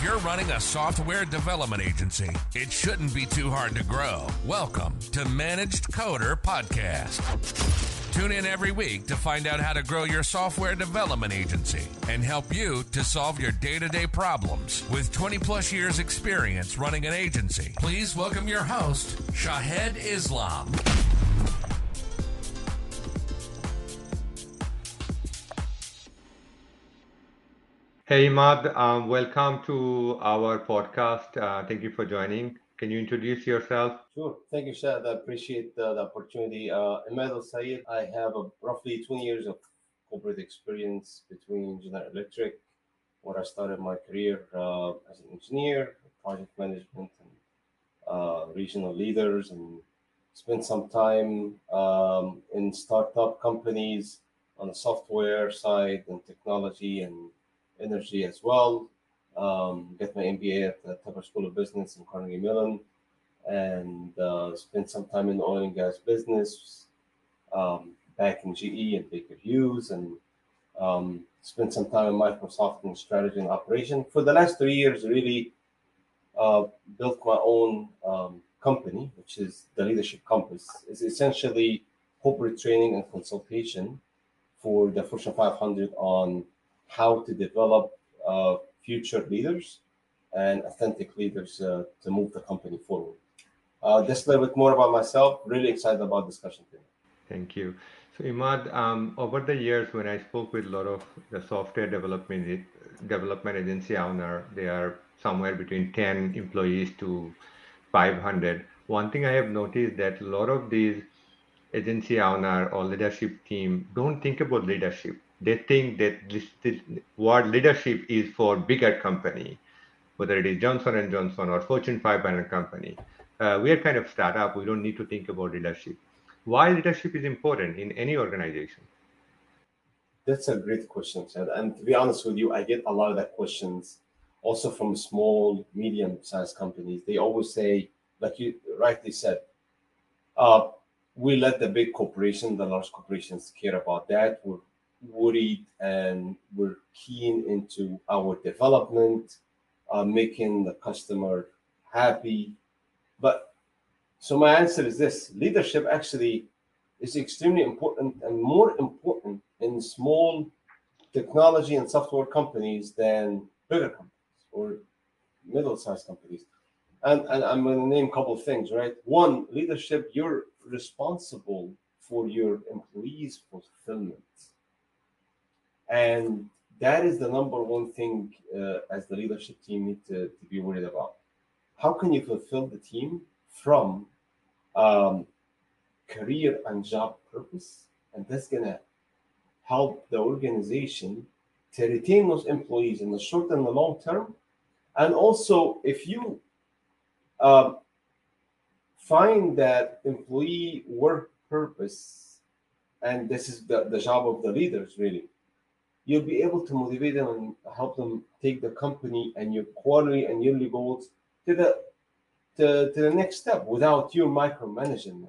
If you're running a software development agency, it shouldn't be too hard to grow. Welcome to Managed Coder Podcast. Tune in every week to find out how to grow your software development agency and help you to solve your day to day problems. With 20 plus years' experience running an agency, please welcome your host, Shahed Islam. Hey, Emad, um, welcome to our podcast. Uh, thank you for joining. Can you introduce yourself? Sure. Thank you, Shad. I appreciate the, opportunity. Uh, Emad Elsayed, I have a, roughly 20 years of corporate experience between General Electric, where I started my career uh, as an engineer, project management, and uh, regional leaders, and spent some time um, in startup companies on the software side and technology and energy as well. Um, my MBA at the Tepper School of Business in Carnegie Mellon, and uh, spent some time in the oil and gas business, um, back in GE and Baker Hughes, and um, spent some time in Microsoft in strategy and operation. For the last three years, really uh, built my own um, company, which is the Leadership Compass. It's essentially corporate training and consultation for the Fortune 500 on how to develop uh, future leaders and authentic leaders uh, to move the company forward. Uh, just a little bit more about myself. Really excited about discussion today. Thank you. So Emad, um, over the years, when I spoke with a lot of the software development development agency owner, they are somewhere between 10 employees to 500. One thing I have noticed that a lot of these agency owner or leadership team don't think about leadership they think that this, this word leadership is for bigger company, whether it is Johnson and Johnson or Fortune 500 company. Uh, we are kind of startup. We don't need to think about leadership. Why leadership is important in any organization? That's a great question, Chad. And to be honest with you, I get a lot of that questions also from small, medium-sized companies. They always say, like you rightly said, uh, we let the big corporations, the large corporations care about that. We're worried and we're keen into our development, uh, making the customer happy. But so my answer is this leadership actually is extremely important and more important in small technology and software companies than bigger companies or middle-sized companies. And, and I'm going to name a couple of things, right? One, leadership, you're responsible for your employees' fulfillment and that is the number one thing uh, as the leadership team need to, to be worried about. How can you fulfill the team from um, career and job purpose? And that's going to help the organization to retain those employees in the short and the long term. And also, if you um, find that employee work purpose, and this is the, the job of the leaders really, you'll be able to motivate them and help them take the company and your quarterly and yearly goals to the to, to the next step without you micromanaging them.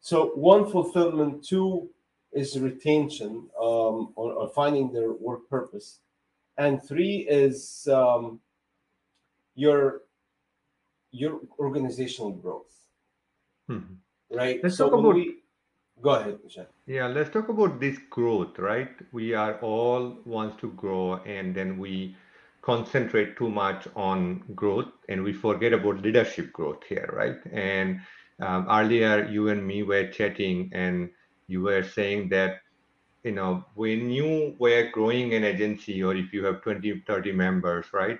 So one fulfillment, two is retention um, or, or, finding their work purpose, and three is um, your your organizational growth. Mm-hmm. Right. Let's so talk about we, Go ahead, Michelle. Yeah, let's talk about this growth, right? We are all wants to grow, and then we concentrate too much on growth, and we forget about leadership growth here, right? And um, earlier, you and me were chatting, and you were saying that you know when you were growing an agency, or if you have 20, 30 members, right?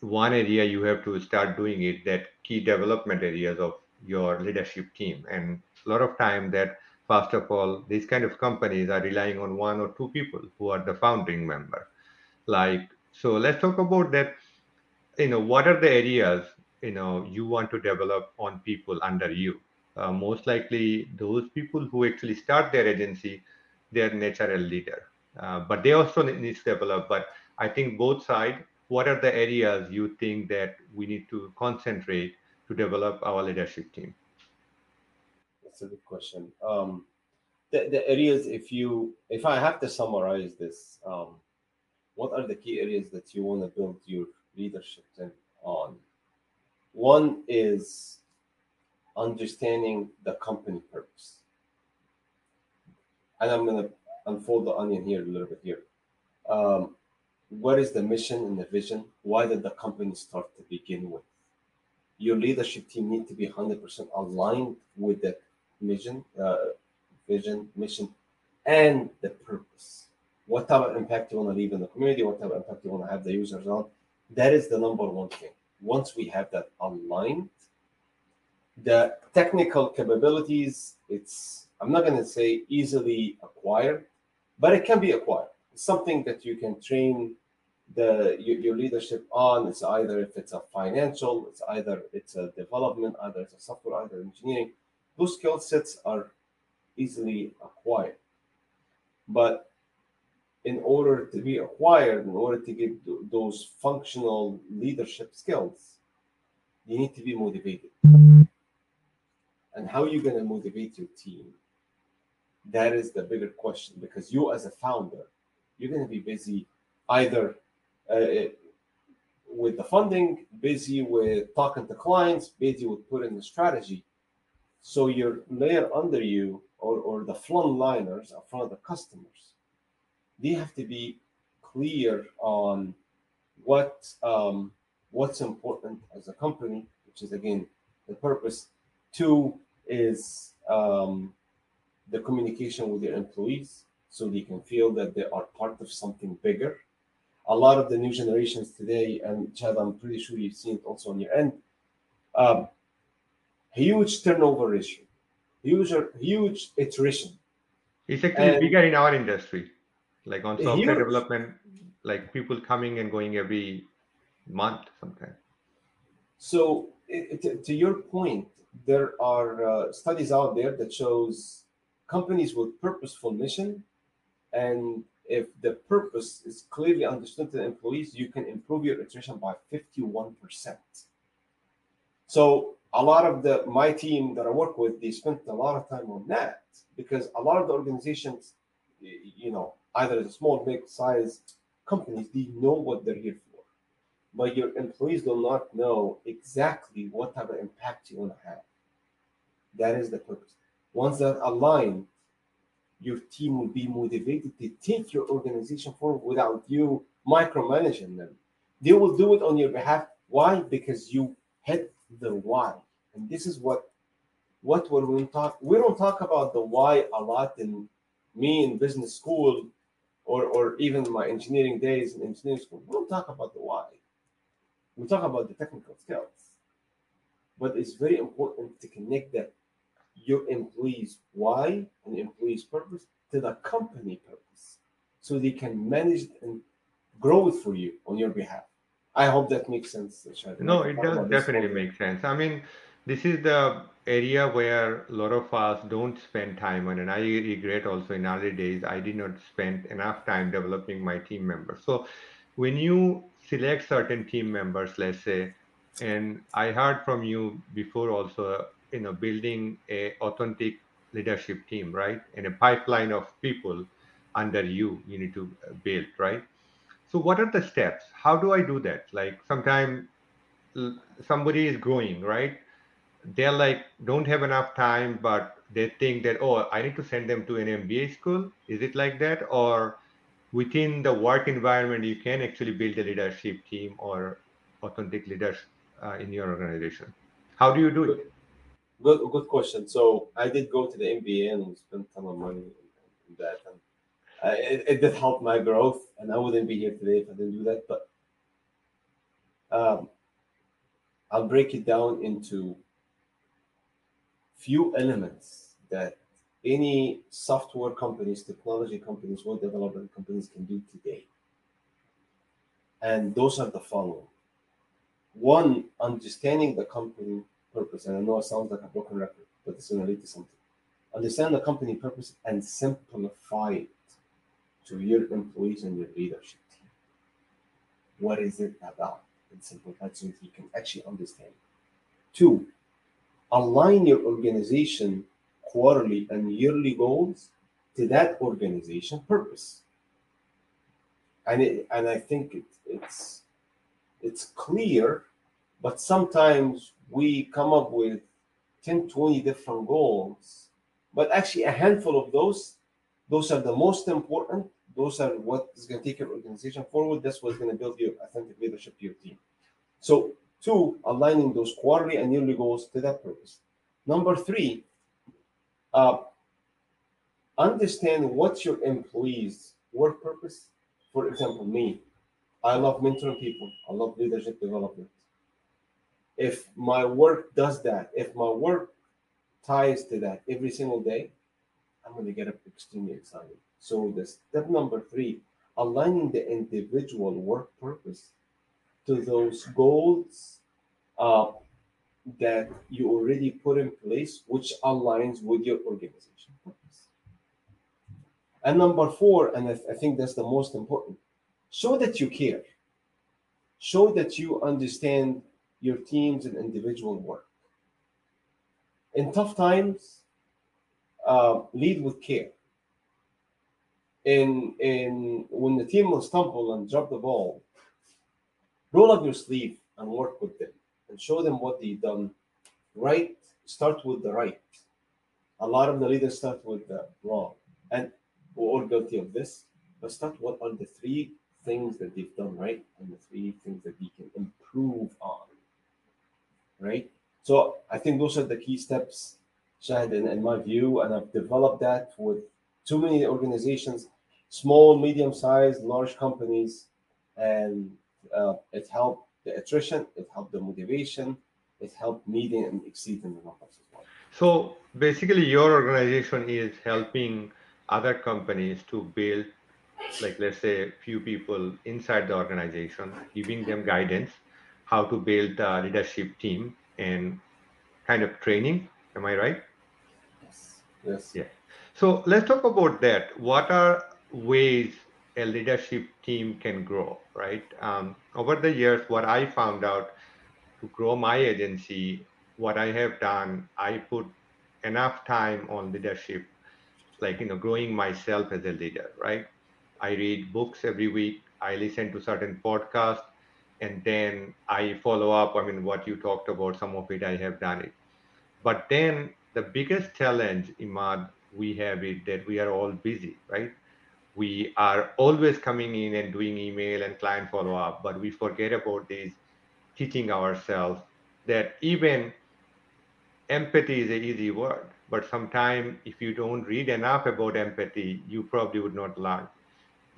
One area you have to start doing it that key development areas of your leadership team, and a lot of time that first of all, these kind of companies are relying on one or two people who are the founding member. Like, so let's talk about that. You know, what are the areas you know you want to develop on people under you? Uh, most likely, those people who actually start their agency, they're natural leader, uh, but they also need to develop. But I think both sides. What are the areas you think that we need to concentrate to develop our leadership team? Good question. Um, the, the areas, if you, if I have to summarize this, um, what are the key areas that you want to build your leadership team on. One is understanding the company purpose. And I'm going to unfold the onion here a little bit here. Um, what is the mission and the vision? Why did the company start to begin with? Your leadership team need to be 100% aligned with the mission, uh, vision, mission, and the purpose. What type of impact you want to leave in the community? What type of impact you want to have the users on? That is the number one thing. Once we have that aligned, the technical capabilities, it's I'm not going to say easily acquired, but it can be acquired. It's something that you can train the your, your, leadership on. It's either if it's a financial, it's either it's a development, either it's a software, either engineering. Those skill sets are easily acquired. But in order to be acquired, in order to get those functional leadership skills, you need to be motivated. And how are you going to motivate your team? That is the bigger question because you, as a founder, you're going to be busy either uh, with the funding, busy with talking to clients, busy with putting the strategy. So your layer under you or, or the frontliners in front of the customers, they have to be clear on what um, what's important as a company, which is again the purpose. Two is um, the communication with your employees so they can feel that they are part of something bigger. A lot of the new generations today, and Chad, I'm pretty sure you've seen it also on your end, um, huge turnover issue huge, huge attrition. It's actually and bigger in our industry, like on software huge. development, like people coming and going every month sometimes. So, it, to your point, there are uh, studies out there that shows companies with purposeful mission, and if the purpose is clearly understood to the employees, you can improve your attrition by fifty-one percent. So a lot of the my team that I work with, they spent a lot of time on that because a lot of the organizations, you know, either the small, big size companies, they know what they're here for, but your employees do not know exactly what type of impact you want to have. That is the purpose. Once that aligned, your team will be motivated to take your organization forward without you micromanaging them. They will do it on your behalf. Why? Because you hit the why. And this is what what when we talk we don't talk about the why a lot in me in business school or or even my engineering days in engineering school. We don't talk about the why. We talk about the technical skills. But it's very important to connect that your employees' why and employees' purpose to the company purpose so they can manage and grow it for you on your behalf. I hope that makes sense. No, it does definitely make sense. I mean, this is the area where a lot of us don't spend time on, and I regret also in early days I did not spend enough time developing my team members. So when you select certain team members, let's say, and I heard from you before also, you know, building a authentic leadership team, right, and a pipeline of people under you you need to build, right? So what are the steps? How do i do that? Like sometimes somebody is growing right? They're like don't have enough time but they think that oh i need to send them to an mba school. Is it like that? Or within the work environment you can actually build a leadership team or authentic leaders uh, in your organization. How do you do it? Good. Good question. So i did go to the mba and spent a ton of money in that. And uh, it, it, did help my growth, and I wouldn't be here today if I didn't do that. But um, I'll break it down into few elements that any software companies, technology companies, web development companies can do today. And those are the following. One, understanding the company purpose. And I know it sounds like a broken record, but it's lead to something. Understand the company purpose and simplify it to your employees and your leadership team. What is it about? In simple so you can actually understand. Two, align your organization quarterly and yearly goals to that organization purpose. And it, and I think it, it's it's clear, but sometimes we come up with 10, 20 different goals. But actually, a handful of those, those are the most important. Those are what is going to take your organization forward. That's what's going to build your authentic leadership to your team. So, two, aligning those quarterly and yearly goals to that purpose. Number three, uh, understand what's your employees' work purpose. For example, me, I love mentoring people. I love leadership development. If my work does that, if my work ties to that every single day, I'm going to get extremely excited. So the step number three, aligning the individual work purpose to those goals uh, that you already put in place, which aligns with your organization purpose. And number four, and I, th- I think that's the most important, show that you care. Show that you understand your teams and individual work. In tough times, uh, lead with care. In in when the team will stumble and drop the ball, roll up your sleeve and work with them and show them what they've done right. Start with the right. A lot of the leaders start with the wrong, and we're all guilty of this. But start what are the three things that they've done right and the three things that we can improve on. Right. So I think those are the key steps, Shahed, in, in my view, and I've developed that with too many organizations, small, medium-sized, large companies, and uh, it helped the attrition, it helped the motivation, it helped meeting and exceeding the numbers as well. So basically, your organization is helping other companies to build, like let's say, few people inside the organization, giving them guidance how to build a leadership team and kind of training. Am I right? Yes. Yes. Yeah. So let's talk about that. What are ways a leadership team can grow, right? Um, over the years, what I found out to grow my agency, what I have done, I put enough time on leadership, like, you know, growing myself as a leader, right? I read books every week. I listen to certain podcasts and then I follow up. I mean, what you talked about, some of it I have done it. But then the biggest challenge, Emad, we have is that we are all busy, right? We are always coming in and doing email and client follow up, but we forget about this teaching ourselves that even empathy is an easy word, but sometimes if you don't read enough about empathy, you probably would not learn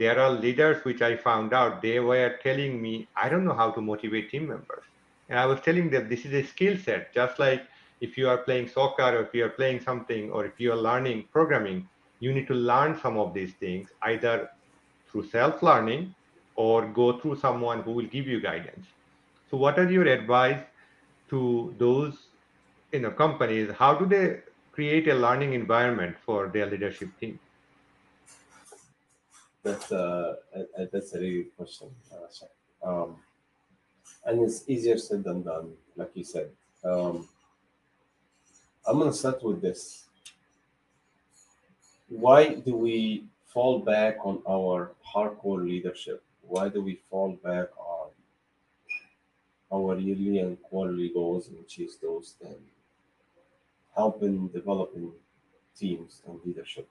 there are leaders which I found out they were telling me, I don't know how to motivate team members. And I was telling them this is a skill set, just like if you are playing soccer or if you are playing something or if you are learning programming, you need to learn some of these things either through self learning or go through someone who will give you guidance. So, what are your advice to those you know companies? How do they create a learning environment for their leadership team? That's uh, that's a really good question. Uh, um, and it's easier said than done, like you said. Um, I'm gonna start with this. Why do we fall back on our hardcore leadership? Why do we fall back on our yearly and quarterly goals and achieve those then helping developing teams and leadership?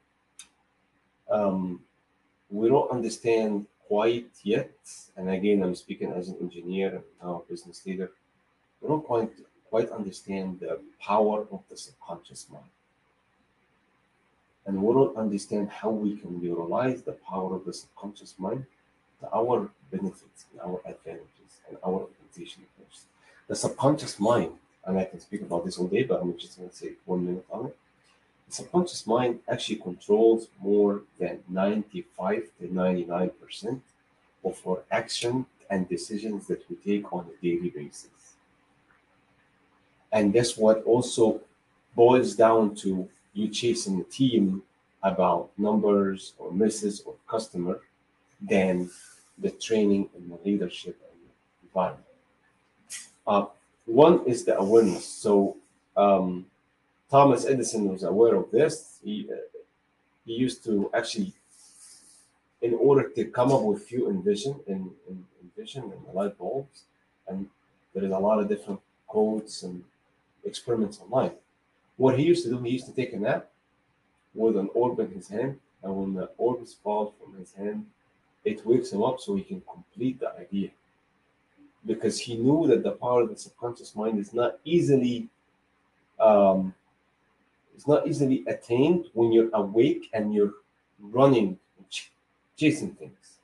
Um, we don't understand quite yet, and again, I'm speaking as an engineer and now a business leader, we don't quite, quite understand the power of the subconscious mind. And we don't understand how we can utilize the power of the subconscious mind to our benefits and our advantages and our organization. The subconscious mind, and I can speak about this all day, but I'm just going to say one minute on it the subconscious mind actually controls more than 95 to 99% of our action and decisions that we take on a daily basis. And that's what also boils down to you chasing a team about numbers or misses or customer than the training and the leadership and the environment. Uh, one is the awareness. So um, Thomas Edison was aware of this. He uh, he used to actually, in order to come up with few envision in, in envision and light bulbs, and there is a lot of different codes and experiments online. What he used to do, he used to take a nap with an orb in his hand, and when the orbs fall from his hand, it wakes him up so he can complete the idea. Because he knew that the power of the subconscious mind is not easily um, it's not easily attained when you're awake and you're running, ch- chasing things.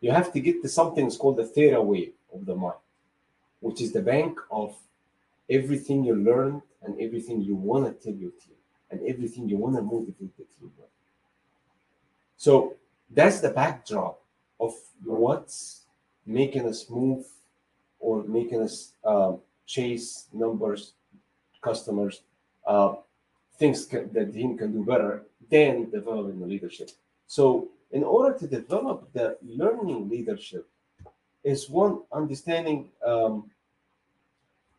You have to get to something that's called the theta wave of the mind, which is the bank of everything you learned and everything you want to tell your team and everything you want to motivate the team. So that's the backdrop of what's making us move or making us um, chase numbers, customers, uh, things can, that the team can do better than developing the leadership. So, in order to develop the learning leadership, is one understanding um,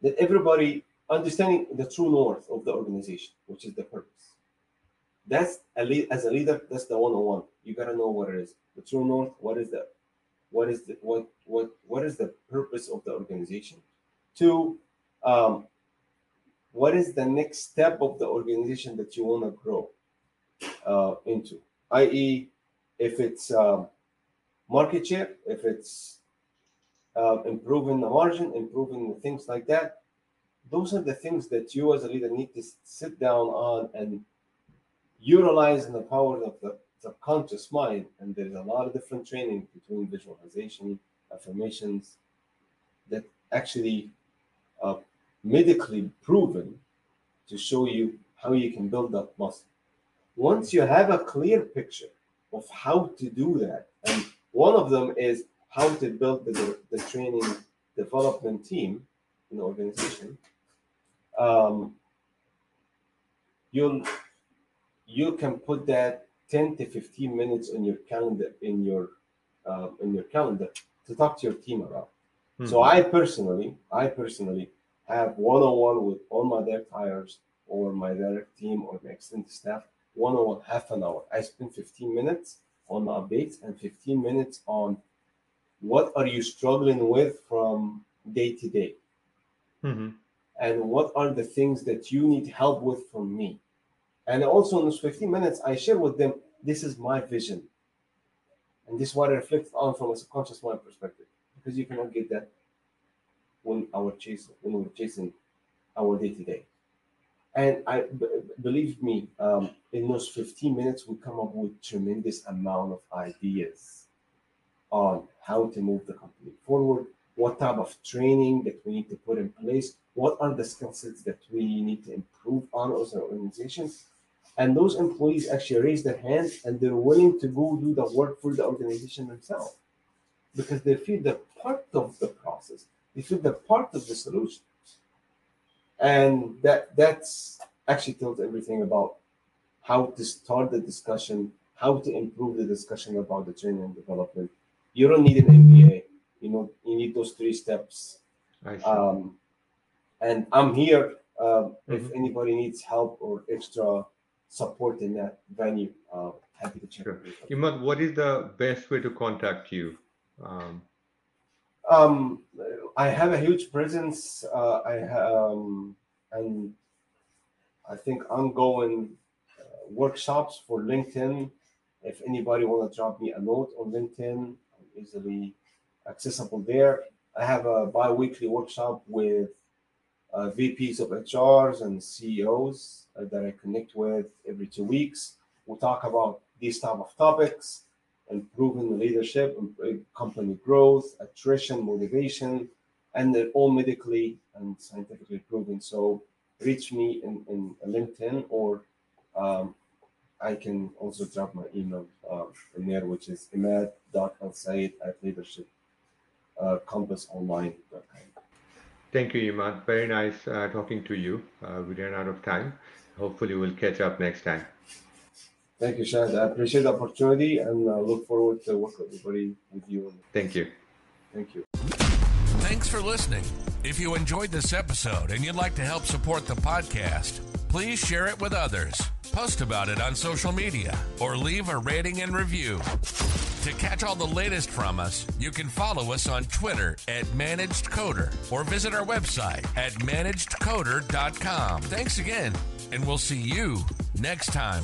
that everybody understanding the true north of the organization, which is the purpose. That's a lead, as a leader. That's the one on one. You gotta know what it is. The true north. What is the, what is the what what what is the purpose of the organization? Two, um, what is the next step of the organization that you want to grow uh, into? I.e., if it's um, market share, if it's uh, improving the margin, improving the things like that. Those are the things that you as a leader need to sit down on and utilize in the power of the subconscious mind. And there's a lot of different training between visualization, affirmations, that actually uh, medically proven to show you how you can build that muscle. Once you have a clear picture of how to do that, and one of them is how to build the, the training development team in the organization, um, you'll you can put that 10 to 15 minutes on your calendar in your uh, in your calendar to talk to your team around. Hmm. So I personally, I personally have one-on-one with all my direct hires or my direct team or my extended staff, one-on-one half an hour. I spend 15 minutes on the updates and 15 minutes on what are you struggling with from day to day? Mm-hmm. and what are the things that you need help with from me? And also in those 15 minutes i share with them this is my vision. And this is what i reflect on from a subconscious mind perspective. Because you cannot get that when our chase when we're chasing our day to day. And I b- believe me, um, in those 15 minutes, we come up with tremendous amount of ideas on how to move the company forward, what type of training that we need to put in place, what are the skill sets that we need to improve on as an organization. And those employees actually raise their hand and they're willing to go do the work for the organization themselves because they feel they're part of the process, they feel they're part of the solution. And that that's actually tells everything about how to start the discussion, how to improve the discussion about the training and development, you don't need an MBA. You know, you need those three steps. Um, and I'm here um, mm-hmm. if anybody needs help or extra support in that venue. Uh, happy to check. Sure. Emad, what is the best way to contact you? Um, um, I have a huge presence. Uh, I um, and I think ongoing uh, workshops for LinkedIn. If anybody want to drop me a note on LinkedIn, easily accessible there. I have a bi-weekly workshop with uh, VPs of HRs and CEOs uh, that I connect with every two weeks. We talk about these type of topics, improving leadership, company growth, attrition, motivation, and they're all medically and scientifically proven. So reach me in, in LinkedIn or um, I can also drop my email uh, in there, which is emad.elsayed at leadership uh, compassonline.com. Thank you, Emad. Very nice uh, talking to you. Uh, we ran out of time. Hopefully, we'll catch up next time. Thank you, Shad. I appreciate the opportunity and uh, look forward to work with everybody with you. Thank you. Thank you. Thanks for listening. If you enjoyed this episode and you'd like to help support the podcast, please share it with others post about it on social media, or leave a rating and review. To catch all the latest from us, you can follow us on Twitter at Managed Coder or visit our website at managedcoder.com. Thanks again, and we'll see you next time.